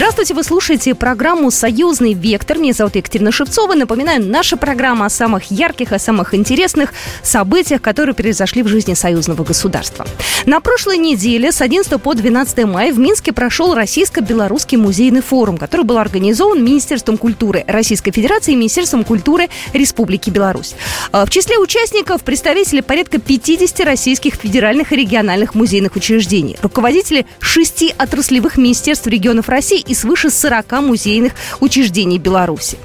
Здравствуйте, вы слушаете программу «Союзный вектор». Меня зовут Екатерина Шевцова. Напоминаю, наша программа о самых ярких, о самых интересных событиях, которые произошли в жизни союзного государства. На прошлой неделе с 11 по 12 мая в Минске прошел Российско-Белорусский музейный форум, который был организован Министерством культуры Российской Федерации и Министерством культуры Республики Беларусь. А, в числе участников представители порядка 50 российских федеральных и региональных музейных учреждений, руководители шести отраслевых министерств регионов России и свыше 40 музейных учреждений Беларуси.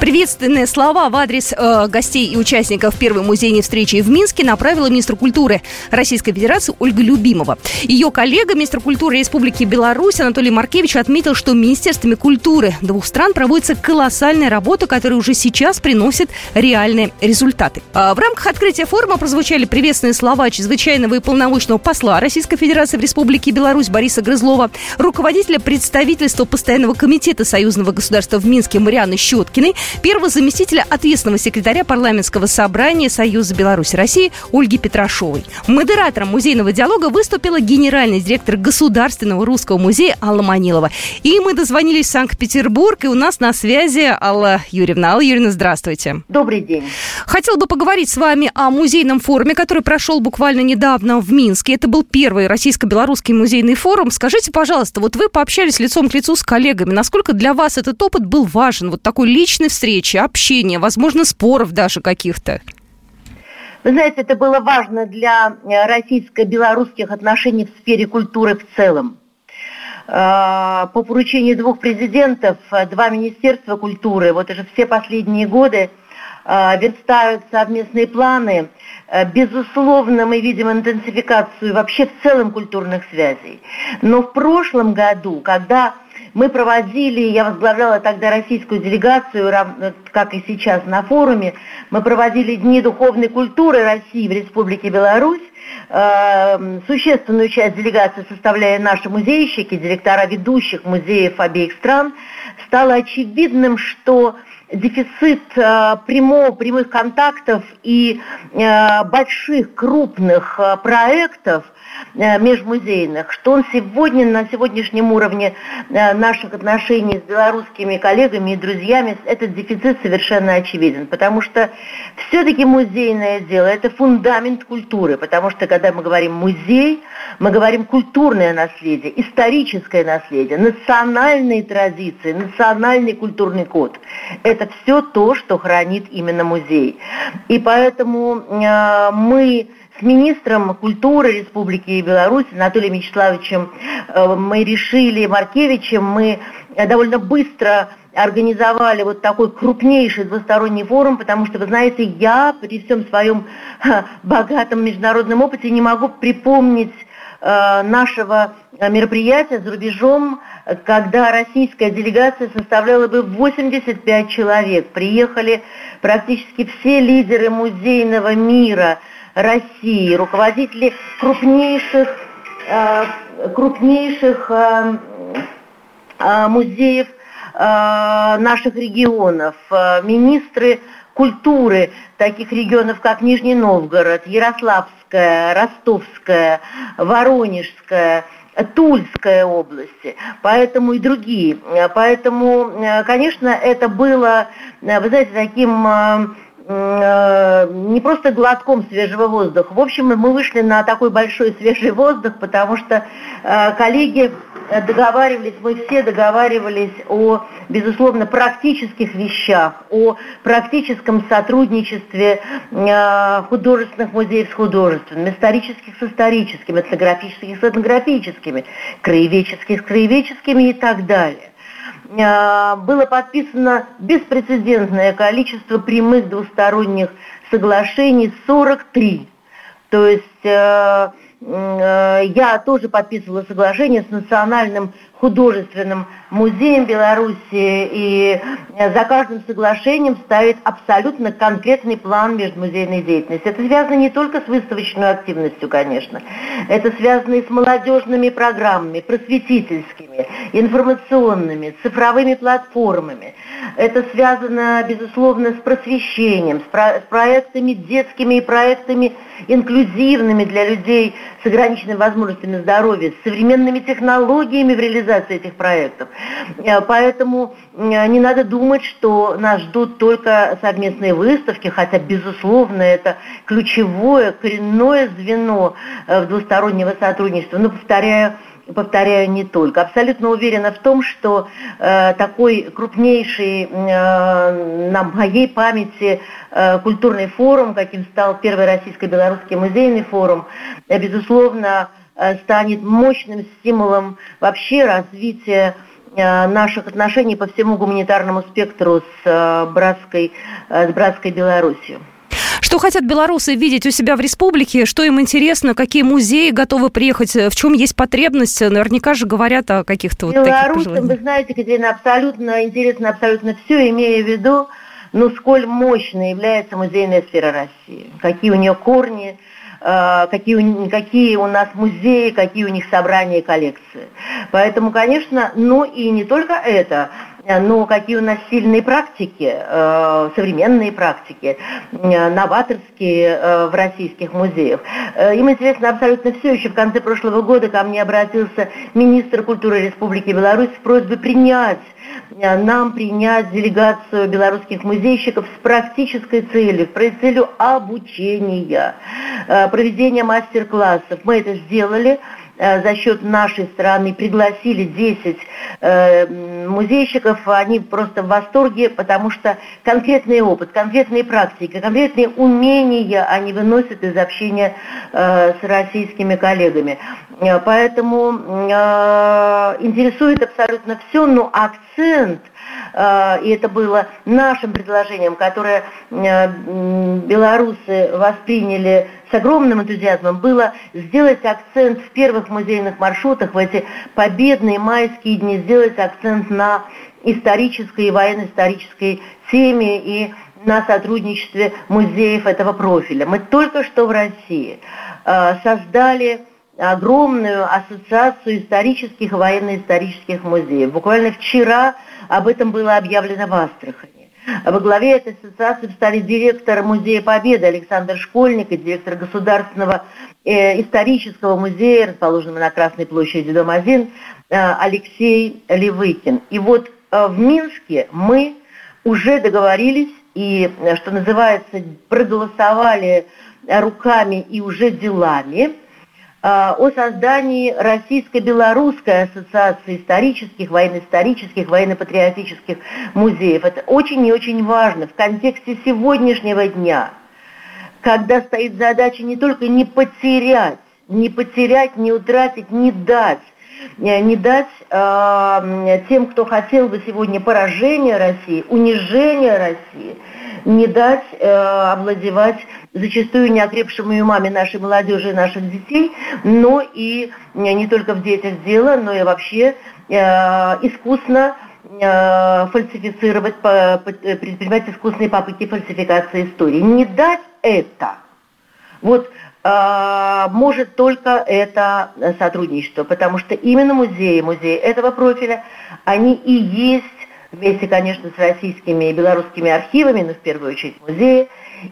Приветственные слова в адрес э, гостей и участников первой музейной встречи в Минске направила министр культуры Российской Федерации Ольга Любимова. Ее коллега, министр культуры Республики Беларусь Анатолий Маркевич отметил, что министерствами культуры двух стран проводится колоссальная работа, которая уже сейчас приносит реальные результаты. А в рамках открытия форума прозвучали приветственные слова чрезвычайного и полномочного посла Российской Федерации в Республике Беларусь Бориса Грызлова, руководителя представительства Постоянного комитета Союзного государства в Минске Марианы Щеткиной, первого заместителя ответственного секретаря парламентского собрания Союза Беларуси России Ольги Петрашовой. Модератором музейного диалога выступила генеральный директор Государственного русского музея Алла Манилова. И мы дозвонились в Санкт-Петербург, и у нас на связи Алла Юрьевна. Алла Юрьевна, здравствуйте. Добрый день. Хотел бы поговорить с вами о музейном форуме, который прошел буквально недавно в Минске. Это был первый российско-белорусский музейный форум. Скажите, пожалуйста, вот вы пообщались лицом к лицу с коллегами. Насколько для вас этот опыт был важен? Вот такой личный личной встречи, общения, возможно, споров даже каких-то? Вы знаете, это было важно для э, российско-белорусских отношений в сфере культуры в целом. Э, по поручению двух президентов, э, два министерства культуры, вот уже все последние годы верстают совместные планы. Безусловно, мы видим интенсификацию вообще в целом культурных связей. Но в прошлом году, когда мы проводили, я возглавляла тогда российскую делегацию, как и сейчас на форуме, мы проводили Дни духовной культуры России в Республике Беларусь. Э, существенную часть делегации составляя наши музейщики, директора ведущих музеев обеих стран, стало очевидным, что дефицит э, прямо, прямых контактов и э, больших крупных э, проектов э, межмузейных, что он сегодня на сегодняшнем уровне э, наших отношений с белорусскими коллегами и друзьями, этот дефицит совершенно очевиден, потому что все-таки музейное дело – это фундамент культуры, потому что когда мы говорим музей, мы говорим культурное наследие, историческое наследие, национальные традиции, национальный культурный код. Это все то, что хранит именно музей. И поэтому э, мы с министром культуры Республики Беларусь Анатолием Вячеславовичем э, мы решили, Маркевичем, мы довольно быстро организовали вот такой крупнейший двусторонний форум, потому что, вы знаете, я при всем своем богатом международном опыте не могу припомнить Э, нашего мероприятия за рубежом, когда российская делегация составляла бы 85 человек. Приехали практически все лидеры музейного мира России, руководители крупнейших, э, крупнейших э, музеев наших регионов, министры культуры таких регионов, как Нижний Новгород, Ярославская, Ростовская, Воронежская, Тульская области, поэтому и другие. Поэтому, конечно, это было, вы знаете, таким Э, не просто глотком свежего воздуха. В общем, мы вышли на такой большой свежий воздух, потому что э, коллеги договаривались, мы все договаривались о, безусловно, практических вещах, о практическом сотрудничестве э, художественных музеев с художественными, исторических с историческими, этнографических с этнографическими, краеведческих с краеведческими и так далее. А, было подписано беспрецедентное количество прямых двусторонних соглашений, 43. То есть э, я тоже подписывала соглашение с Национальным художественным музеем Беларуси, и э, за каждым соглашением ставит абсолютно конкретный план межмузейной деятельности. Это связано не только с выставочной активностью, конечно, это связано и с молодежными программами, просветительскими, информационными, цифровыми платформами. Это связано, безусловно, с просвещением, с, про с проектами детскими и проектами инклюзивными для людей с ограниченными возможностями здоровья, с современными технологиями в реализации этих проектов. Э, поэтому э, не надо думать, что нас ждут только совместные выставки, хотя, безусловно, это ключевое, коренное звено э, в сотрудничества. Но, повторяю, повторяю, не только. Абсолютно уверена в том, что э, такой крупнейший э, на моей памяти э, культурный форум, каким стал первый российско-белорусский музейный форум, э, безусловно, э, станет мощным стимулом вообще развития э, наших отношений по всему гуманитарному спектру с э, братской, с братской Белоруссией. Что хотят белорусы видеть у себя в республике, что им интересно, какие музеи готовы приехать, в чем есть потребность? Наверняка же говорят о каких-то вот таких пожеланиях. вы знаете, Катерина, абсолютно интересно абсолютно все, имея в виду, ну, сколь мощной является музейная сфера России, какие у нее корни, э, какие, какие у нас музеи, какие у них собрания и коллекции. Поэтому, конечно, ну и не только это, Э, но какие у нас сильные практики, э, современные практики, э, новаторские в российских музеях. Им известно абсолютно все. Еще в конце прошлого года ко мне обратился министр культуры Республики Беларусь с просьбой принять нам принять делегацию белорусских музейщиков с практической целью, с целью обучения, проведения мастер-классов. Мы это сделали. Э, за счет нашей страны пригласили 10 э, музейщиков, они просто в восторге, потому что конкретный опыт, конкретные практики, конкретные умения они выносят из общения э, с российскими коллегами. Поэтому интересует абсолютно все, но акцент – и это было нашим предложением, которое белорусы восприняли с огромным энтузиазмом, было сделать акцент в первых музейных маршрутах, в эти победные майские дни, сделать акцент на исторической и военно-исторической теме и на сотрудничестве музеев этого профиля. Мы только что в России э, создали огромную ассоциацию исторических и военно-исторических музеев. Буквально вчера об этом было объявлено в Астрахани. Во главе этой ассоциации стали директор Музея Победы Александр Школьник и директор Государственного э, исторического музея, расположенного на Красной площади Дом 1, э, Алексей Левыкин. И вот э, в Минске мы уже договорились и, э, что называется, проголосовали руками и уже делами – о создании Российско-Белорусской ассоциации исторических, военно-исторических, военно-патриотических музеев. Это очень и очень важно в контексте сегодняшнего дня, когда стоит задача не только не потерять, не потерять, не утратить, не дать, э, не дать э, тем, кто хотел бы сегодня поражения России, унижения России, не дать э, овладевать зачастую неокрепшими умами нашей молодежи и наших детей, но и не только в детях дело, но и вообще э, искусно э, фальсифицировать, по, по, предпринимать искусные попытки фальсификации истории. Не дать это. Вот э, может только это сотрудничество, потому что именно музеи, музеи этого профиля, они и есть вместе, конечно, с российскими и белорусскими архивами, но в первую очередь музеи,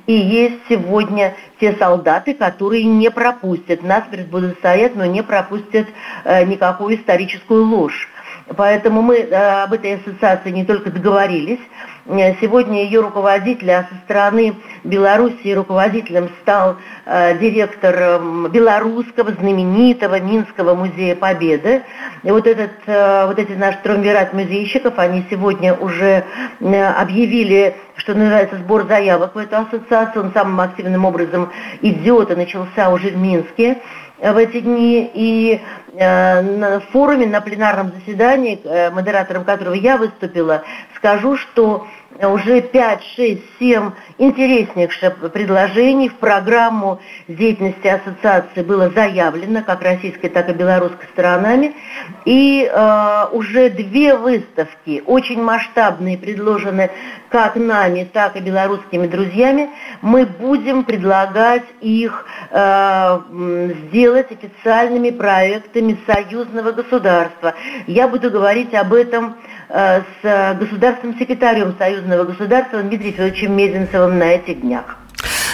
и есть сегодня те солдаты, которые не пропустят, нас будут стоять, но не пропустят э, никакую историческую ложь. Поэтому мы э, об этой ассоциации не только договорились, Э, сегодня ее руководитель, а со стороны Белоруссии руководителем стал э, директор э, белорусского знаменитого Минского музея Победы. И вот, этот, вот эти наши тромвират музейщиков, они сегодня уже объявили, что называется, сбор заявок в эту ассоциацию. Он самым активным образом идет и начался уже в Минске в эти дни. И на форуме, на пленарном заседании, э, модератором которого я выступила, скажу, что уже 5, 6, 7 интереснейших предложений в программу деятельности ассоциации было заявлено как российской, так и белорусской сторонами. И э, уже две выставки, очень масштабные, предложены как нами, так и белорусскими друзьями. Мы будем предлагать их э, сделать официальными проектами союзного государства. Я буду говорить об этом с государственным секретарем союзного государства Дмитрием Федоровичем Мезенцевым на этих днях.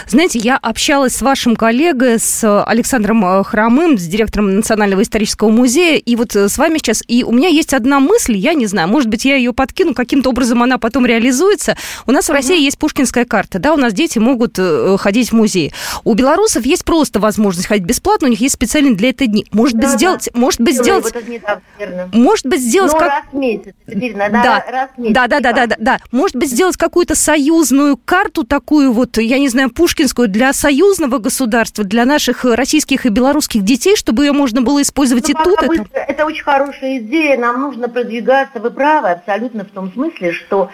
Знаете, я общалась с вашим коллегой, с Александром э, Хромым, с директором Национального исторического музея, и вот э, с вами сейчас, и у меня есть одна мысль, я не знаю, может быть, я ее подкину, каким-то образом она потом реализуется. У нас в России есть пушкинская карта, да, у нас дети могут э, ходить в музей. У белорусов есть просто возможность ходить бесплатно, у них есть специальные для этого дни. Может быть, да, сделать, да. может быть, сделать... Вот может быть, сделать... Ну, как... раз в месяц, да, раз в месяц. Да, да, да, да, да, да. Может быть, сделать какую-то союзную карту такую вот, я не знаю, Пушкин пушкинскую для союзного государства, для наших российских и белорусских детей, чтобы ее можно было использовать ну, и тут? Это... это очень хорошая идея, нам нужно продвигаться, вы правы абсолютно в том смысле, что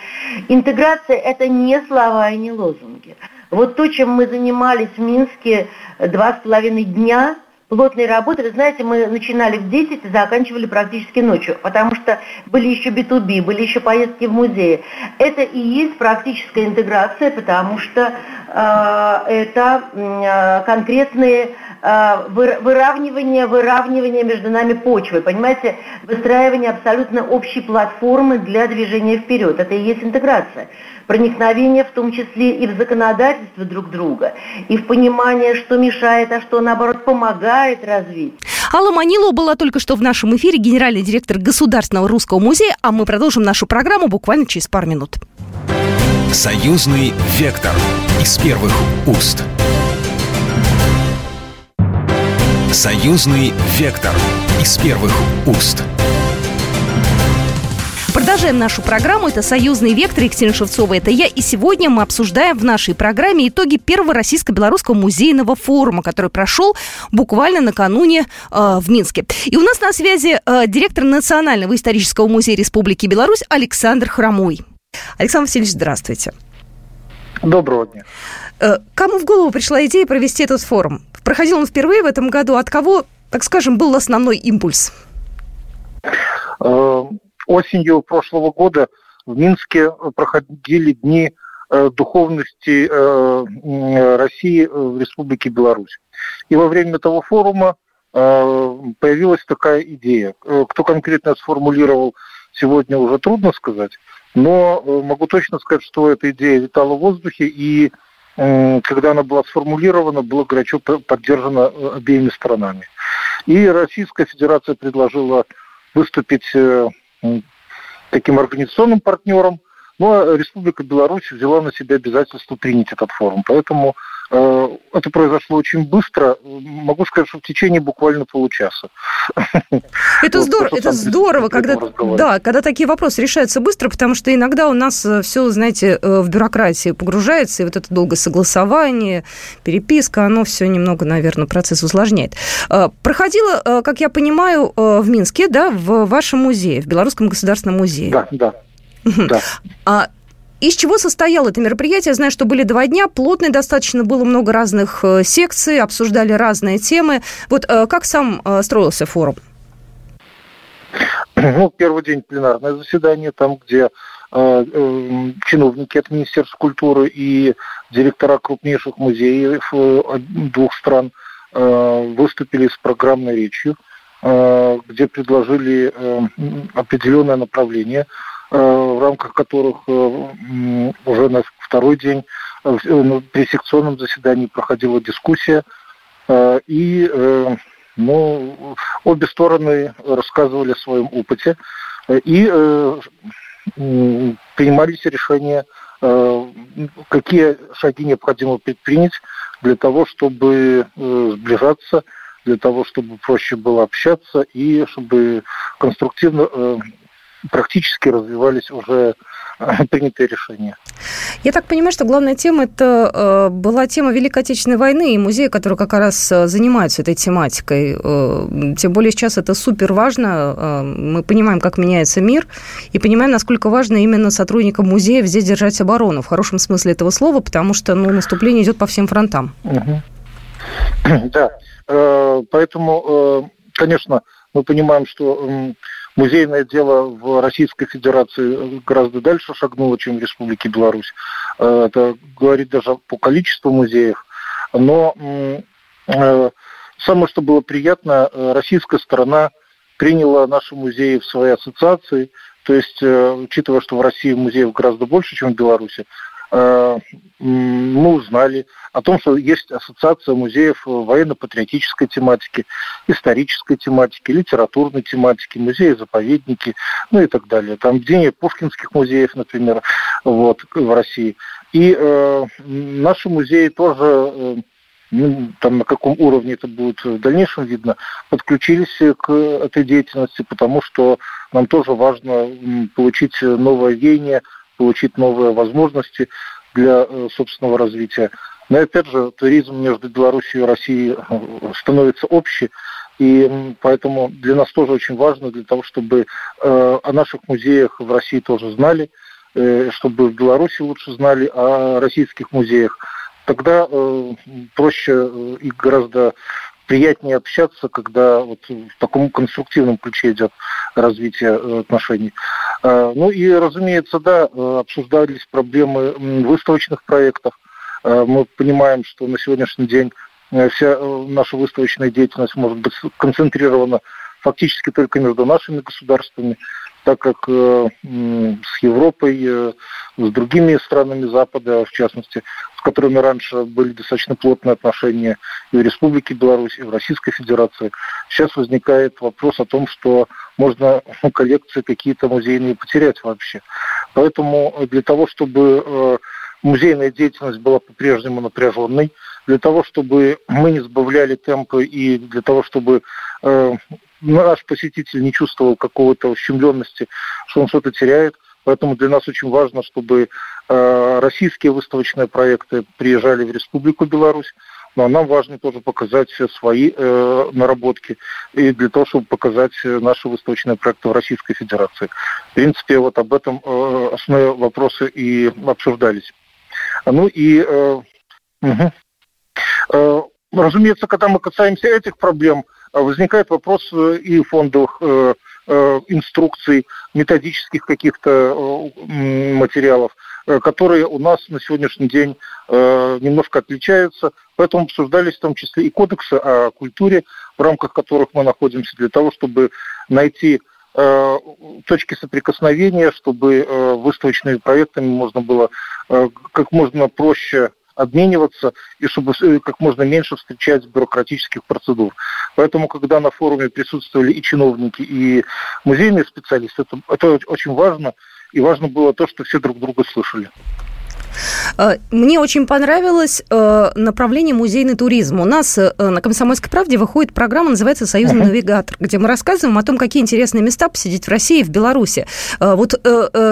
интеграция это не слова и не лозунги. Вот то, чем мы занимались в Минске два с половиной дня – плотной работы. Вы знаете, мы начинали в 10 и заканчивали практически ночью, потому что были еще B2B, были еще поездки в музеи. Это и есть практическая интеграция, потому что э, это э, конкретные э, выравнивание, выравнивание между нами почвы, понимаете, выстраивание абсолютно общей платформы для движения вперед. Это и есть интеграция проникновение в том числе и в законодательство друг друга, и в понимание, что мешает, а что наоборот помогает развить. Алла Манилова была только что в нашем эфире, генеральный директор Государственного русского музея, а мы продолжим нашу программу буквально через пару минут. Союзный вектор из первых уст. Союзный вектор из первых уст. Продолжаем нашу программу. Это «Союзный вектор» Екатерина Шевцова. Это я. И сегодня мы обсуждаем в нашей программе итоги первого российско-белорусского музейного форума, который прошел буквально накануне э, в Минске. И у нас на связи э, директор Национального исторического музея Республики Беларусь Александр Хромой. Александр Васильевич, здравствуйте. Доброго дня. Э, кому в голову пришла идея провести этот форум? Проходил он впервые в этом году. От кого, так скажем, был основной импульс? Э, Осенью прошлого года в Минске проходили дни э, духовности э, России в Республике Беларусь. И во время того форума э, появилась такая идея. Кто конкретно сформулировал, сегодня уже трудно сказать, но могу точно сказать, что эта идея витала в воздухе, и когда она была сформулирована, была горячо поддержана обеими сторонами. И Российская Федерация предложила выступить таким организационным партнером. Ну а Республика Беларусь взяла на себя обязательство принять этот форум. Поэтому это произошло очень быстро. Могу сказать, что в течение буквально получаса. Это здорово, это здорово, когда, да, когда такие вопросы решаются быстро, потому что иногда у нас э, все, знаете, э, в бюрократии погружается, и вот это долгое согласование, переписка, оно все немного, наверное, процесс усложняет. Проходило, как я понимаю, в Минске, да, в вашем музее, в Белорусском государственном музее. Да, да. Да. А из чего состояло это мероприятие? Я знаю, что были два дня, плотно достаточно, было много разных э, секций, обсуждали разные темы. Вот э, как сам э, строился форум? Ну, первый день пленарное заседание, там, где чиновники от Министерства культуры и директора крупнейших музеев двух стран выступили с программной речью, где предложили определенное направление – в рамках которых э, уже на второй день э, при секционном заседании проходила дискуссия. И ну, обе стороны рассказывали о своем опыте и принимались решения, какие шаги необходимо предпринять для того, чтобы сближаться, для того, чтобы проще было общаться и чтобы конструктивно практически развивались уже принятое решение. Я так понимаю, что главная тема это э, была тема Великой Отечественной войны и музеи, которые как раз э, занимаются этой тематикой. Э, тем более сейчас это супер важно. Э, мы понимаем, как меняется мир, и понимаем, насколько важно именно сотрудникам музеев здесь держать оборону в хорошем смысле этого слова, потому что ну, наступление идет по всем фронтам. Да, э, поэтому, э, конечно, мы понимаем, что музейное дело в Российской Федерации гораздо дальше шагнуло, чем в Республике Беларусь. Э, это говорит даже по количеству музеев. Но э, самое, что было приятно, э, российская сторона приняла наши музеи в свои ассоциации. То есть, учитывая, что в России музеев гораздо больше, чем в Беларуси, мы узнали о том, что есть ассоциация музеев военно-патриотической тематики, исторической тематики, литературной тематики, музеи-заповедники, ну и так далее. Там День Пушкинских музеев, например, вот, в России. И э, наши музеи тоже, э, ну, там на каком уровне это будет в дальнейшем видно, подключились к этой деятельности, потому что нам тоже важно получить новое веяние, получить новые возможности для э, собственного развития. Но опять же, туризм между Беларусью и Россией э, становится общий, и поэтому для нас тоже очень важно, для того, чтобы э, о наших музеях в России тоже знали, чтобы в Беларуси лучше знали о российских музеях. Тогда проще и гораздо приятнее общаться, когда вот в таком конструктивном ключе идет развитие э, отношений. А, ну и, разумеется, да, э, обсуждались проблемы выставочных проектов. Мы понимаем, что на сегодняшний день э, вся наша выставочная деятельность может быть концентрирована фактически только между нашими государствами так как э, с Европой, э, с другими странами Запада, в частности, с которыми раньше были достаточно плотные отношения и в Республике Беларусь, и в Российской Федерации, сейчас возникает вопрос о том, что можно коллекции какие-то музейные потерять вообще. Поэтому для того, чтобы э, музейная деятельность была по-прежнему напряженной, для того, чтобы мы не сбавляли темпы и для того, чтобы наш посетитель не чувствовал какого-то ущемленности, что он что-то теряет. Поэтому для нас очень важно, чтобы э, российские выставочные проекты приезжали в Республику Беларусь, но нам важно тоже показать свои э, наработки и для того, чтобы показать наши выставочные проекты в Российской Федерации. В принципе, вот об этом э, основные вопросы и обсуждались. Ну и э, угу. э, разумеется, когда мы касаемся этих проблем, а возникает вопрос э, и фондовых э, э, инструкций, методических каких-то материалов, которые у нас на сегодняшний день немножко отличаются. Поэтому обсуждались в том числе и кодексы о культуре, в рамках которых мы находимся, для того, чтобы найти точки соприкосновения, чтобы выставочными проектами можно было как можно проще обмениваться и чтобы э, как можно меньше встречать бюрократических процедур. Поэтому, когда на форуме присутствовали и чиновники, и музейные специалисты, это, это очень важно. И важно было то, что все друг друга слышали. Э, мне очень понравилось э, направление музейный туризм. У нас э, на «Комсомольской правде» выходит программа, называется «Союзный навигатор», где мы рассказываем о том, какие интересные места посетить в России и в Беларуси. Вот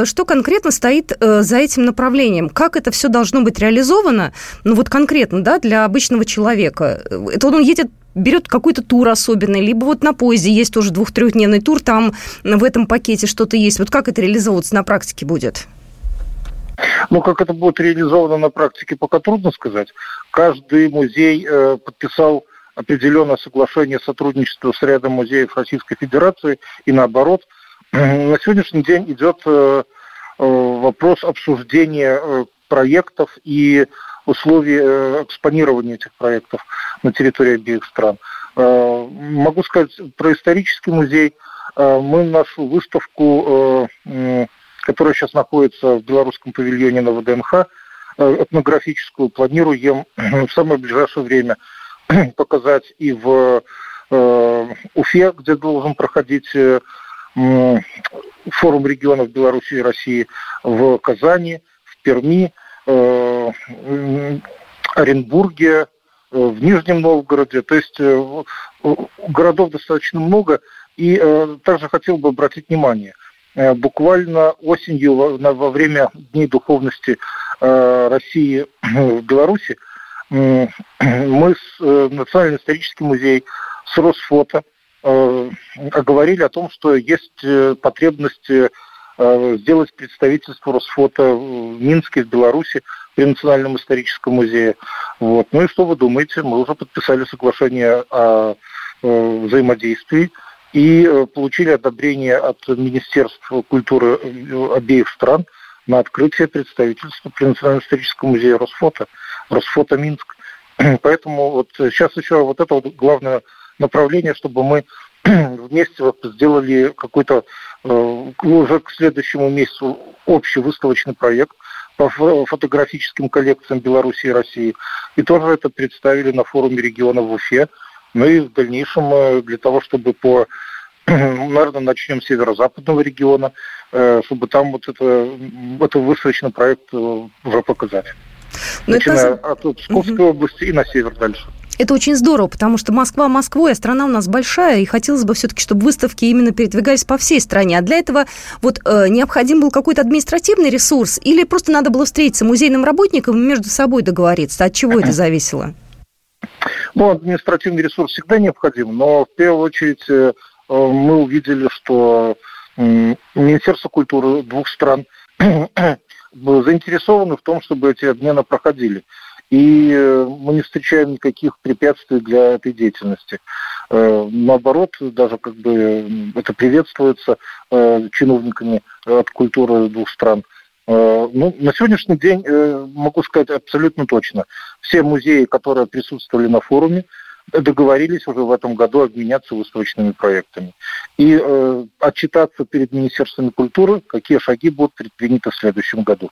что конкретно стоит за этим направлением? Как это все должно быть реализовано? Ну вот конкретно, да, для обычного человека. Это он едет берет какой-то тур особенный, либо вот на поезде есть тоже двух-трехдневный тур, там в этом пакете что-то есть. Вот как это реализовываться на практике будет? Ну, как это будет реализовано на практике, пока трудно сказать. Каждый музей э, подписал определенное соглашение сотрудничества с рядом музеев Российской Федерации и наоборот. На сегодняшний день идет э, э, вопрос обсуждения э, проектов и условий экспонирования этих проектов на территории обеих стран. Могу сказать про исторический музей. Мы нашу выставку которая сейчас находится в белорусском павильоне на ВДНХ, э, этнографическую, планируем в самое ближайшее время показать и в э, Уфе, где должен проходить э, форум регионов Беларуси и России, в Казани, в Перми, Оренбурге, в Нижнем Новгороде. То есть городов достаточно много. И также хотел бы обратить внимание – буквально осенью во время Дней духовности России в Беларуси мы с Национальным историческим музеем, с Росфото оговорили о том, что есть потребность сделать представительство Росфото в Минске, в Беларуси, при Национальном историческом музее. Вот. Ну и что вы думаете? Мы уже подписали соглашение о э, взаимодействии и э, получили одобрение от Министерства культуры э, обеих стран на открытие представительства при Национальном историческом музее Росфото, Росфото Минск. Поэтому вот сейчас еще вот это вот главное направление, чтобы мы вместе вот сделали какой-то уже к следующему месяцу общий выставочный проект, по фотографическим коллекциям Беларуси и России. И тоже это представили на форуме региона в Уфе. Ну и в дальнейшем э, для того, чтобы по наверное, начнем с северо-западного региона, э, чтобы там вот это, это выставочный проект э, уже показать. Но ну, Начиная это... от Псковской угу. области и на север дальше. Это очень здорово, потому что Москва Москвой, а страна у нас большая, и хотелось бы все-таки, чтобы выставки именно передвигались по всей стране. А для этого вот э, необходим был какой-то административный ресурс или просто надо было встретиться музейным работникам и между собой договориться? От чего это зависело? Ну, административный ресурс всегда необходим, но в первую очередь э, мы увидели, что Министерство культуры двух стран заинтересованы в том, чтобы эти обмены проходили и э, мы не встречаем никаких препятствий для этой деятельности. Э, наоборот, даже как бы это приветствуется э, чиновниками от культуры двух стран. Ну, на сегодняшний день могу сказать абсолютно точно. Все музеи, которые присутствовали на форуме, договорились уже в этом году обменяться выставочными проектами. И э, отчитаться перед Министерством культуры, какие шаги будут предприняты в следующем году.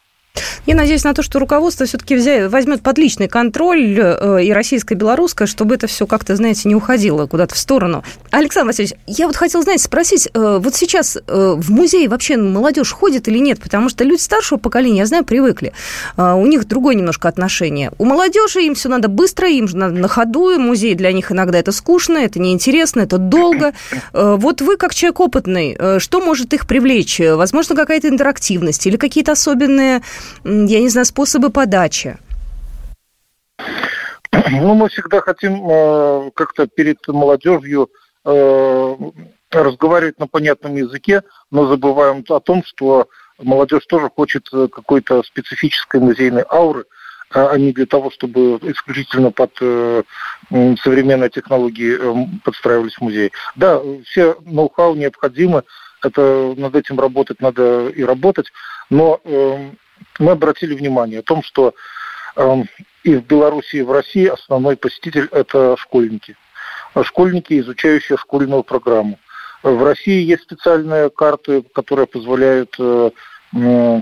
Я надеюсь на то, что руководство все-таки возьмет под личный контроль э, и российское, и белорусское, чтобы это все как-то, знаете, не уходило куда-то в сторону. Александр Васильевич, я вот хотела, знаете, спросить, э, вот сейчас э, в музей вообще молодежь ходит или нет? Потому что люди старшего поколения, я знаю, привыкли. У них другое немножко отношение. У молодежи им все надо быстро, им же надо на ходу, музей для них иногда это скучно, это неинтересно, это долго. Вот вы, как человек опытный, что может их привлечь? Возможно, какая-то интерактивность или какие-то особенные я не знаю, способы подачи? Ну, мы всегда хотим э, как-то перед молодежью э, разговаривать на понятном языке, но забываем о том, что молодежь тоже хочет какой-то специфической музейной ауры, а, а не для того, чтобы исключительно под э, современные технологии э, подстраивались музей. Да, все ноу-хау необходимы, это над этим работать надо и работать, но э, мы обратили внимание о том, что э, и в Беларуси, и в России основной посетитель – это школьники. Школьники, изучающие школьную программу. В России есть специальные карты, которые позволяют э, э,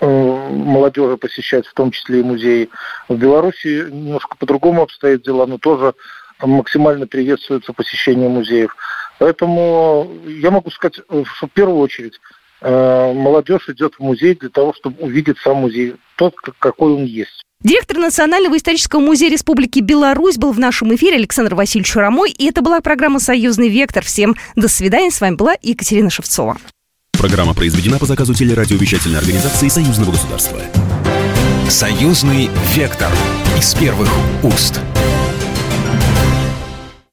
молодежи посещать, в том числе и музеи. В Беларуси немножко по-другому обстоят дела, но тоже максимально приветствуется посещение музеев. Поэтому я могу сказать, что в первую очередь Э, молодежь идет в музей для того, чтобы увидеть сам музей, тот, какой он есть. Директор Национального исторического музея Республики Беларусь был в нашем эфире Александр Васильевич Шарамой, и это была программа «Союзный вектор». Всем до свидания. С вами была Екатерина Шевцова. Программа произведена по заказу телерадиовещательной организации Союзного государства. «Союзный вектор» из первых уст.